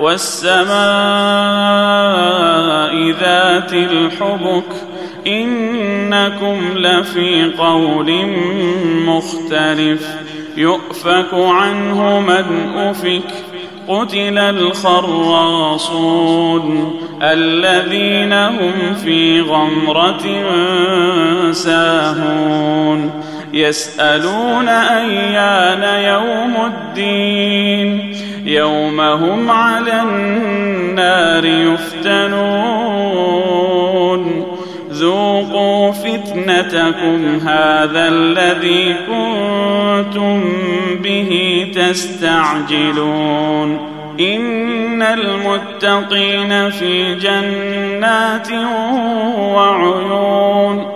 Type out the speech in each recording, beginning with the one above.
والسماء ذات الحبك إنكم لفي قول مختلف يؤفك عنه من أفك قتل الخراصون الذين هم في غمرة ساهون يسألون أيان يوم الدين. يوم هم على النار يفتنون. ذوقوا فتنتكم هذا الذي كنتم به تستعجلون. إن المتقين في جنات وعيون.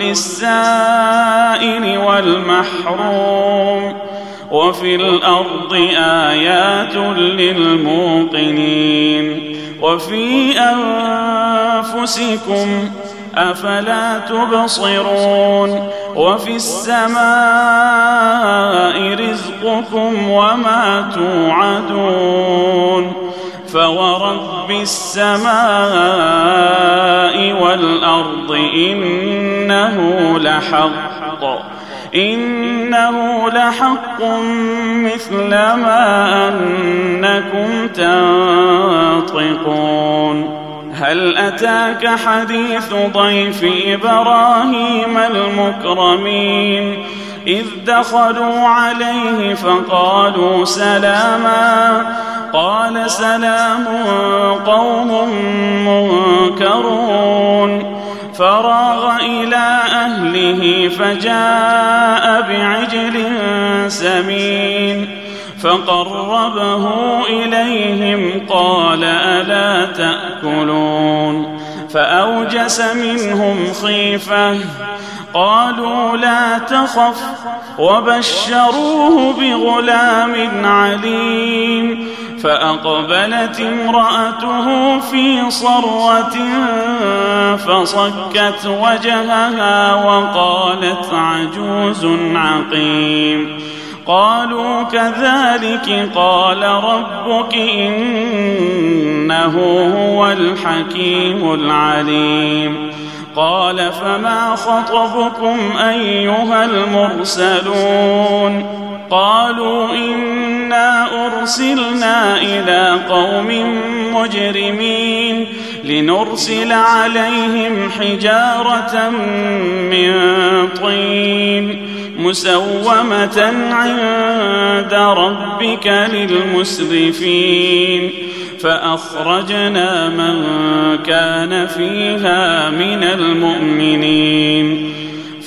للسائل والمحروم وفي الأرض آيات للموقنين وفي أنفسكم أفلا تبصرون وفي السماء رزقكم وما توعدون فورب السماء والأرض إنه لحق. إنه لحق مثل ما أنكم تنطقون. هل أتاك حديث ضيف إبراهيم المكرمين؟ إذ دخلوا عليه فقالوا سلاما. قال سلام قوم منكرون. فراغ إلى أهله فجاء بعجل سمين فقربه إليهم قال ألا تأكلون فأوجس منهم خيفة قالوا لا تخف وبشروه بغلام عليم فأقبلت امرأته في صره فصكت وجهها وقالت عجوز عقيم. قالوا كذلك قال ربك إنه هو الحكيم العليم. قال فما خطبكم أيها المرسلون؟ قالوا إنا أرسلنا إلى قوم مجرمين لنرسل عليهم حجارة من طين مسومة عند ربك للمسرفين فأخرجنا من كان فيها من المؤمنين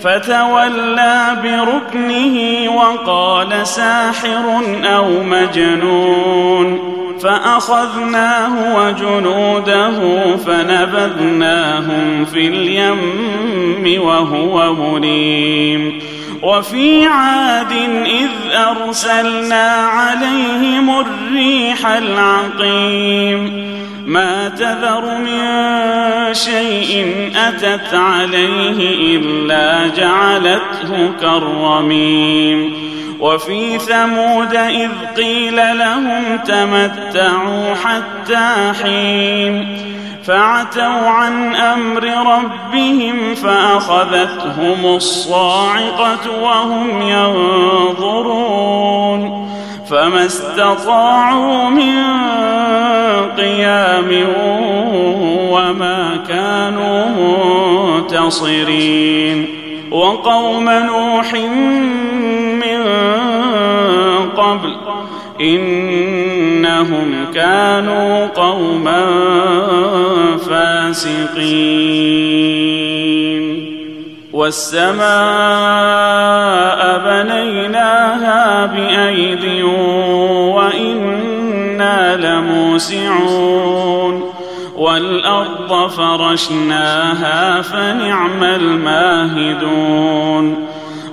فتولى بركنه وقال ساحر أو مجنون فأخذناه وجنوده فنبذناهم في اليم وهو مليم وفي عاد إذ أرسلنا عليهم الريح العقيم ما تذر من شيء أتت عليه إلا جعلته كالرميم. وفي ثمود إذ قيل لهم تمتعوا حتى حين. فعتوا عن أمر ربهم فأخذتهم الصاعقة وهم ينظرون. فما استطاعوا من قيام وما كانوا منتصرين وقوم نوح من قبل إنهم كانوا قوما فاسقين والسماء بنيناها بأيد لموسعون والارض فرشناها فنعم الماهدون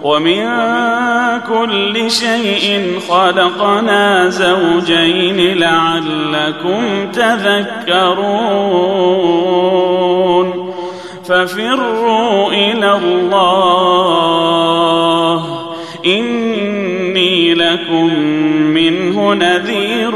ومن كل شيء خلقنا زوجين لعلكم تذكرون ففروا إلى الله اني لكم منه نذير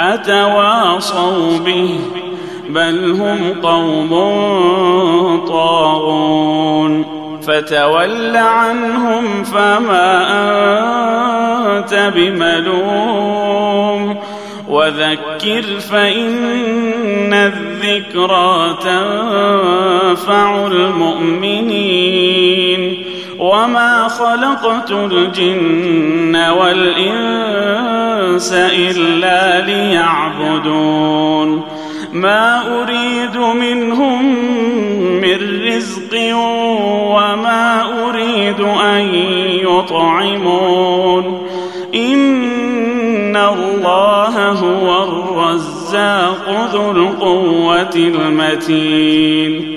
أتواصوا به بل هم قوم طاغون فتول عنهم فما أنت بملوم وذكر فإن الذكرى تنفع المؤمنين وما خلقت الجن والإنس إلا ليعبدون. ما أريد منهم من رزق وما أريد أن يطعمون. إن الله هو الرزاق ذو القوة المتين.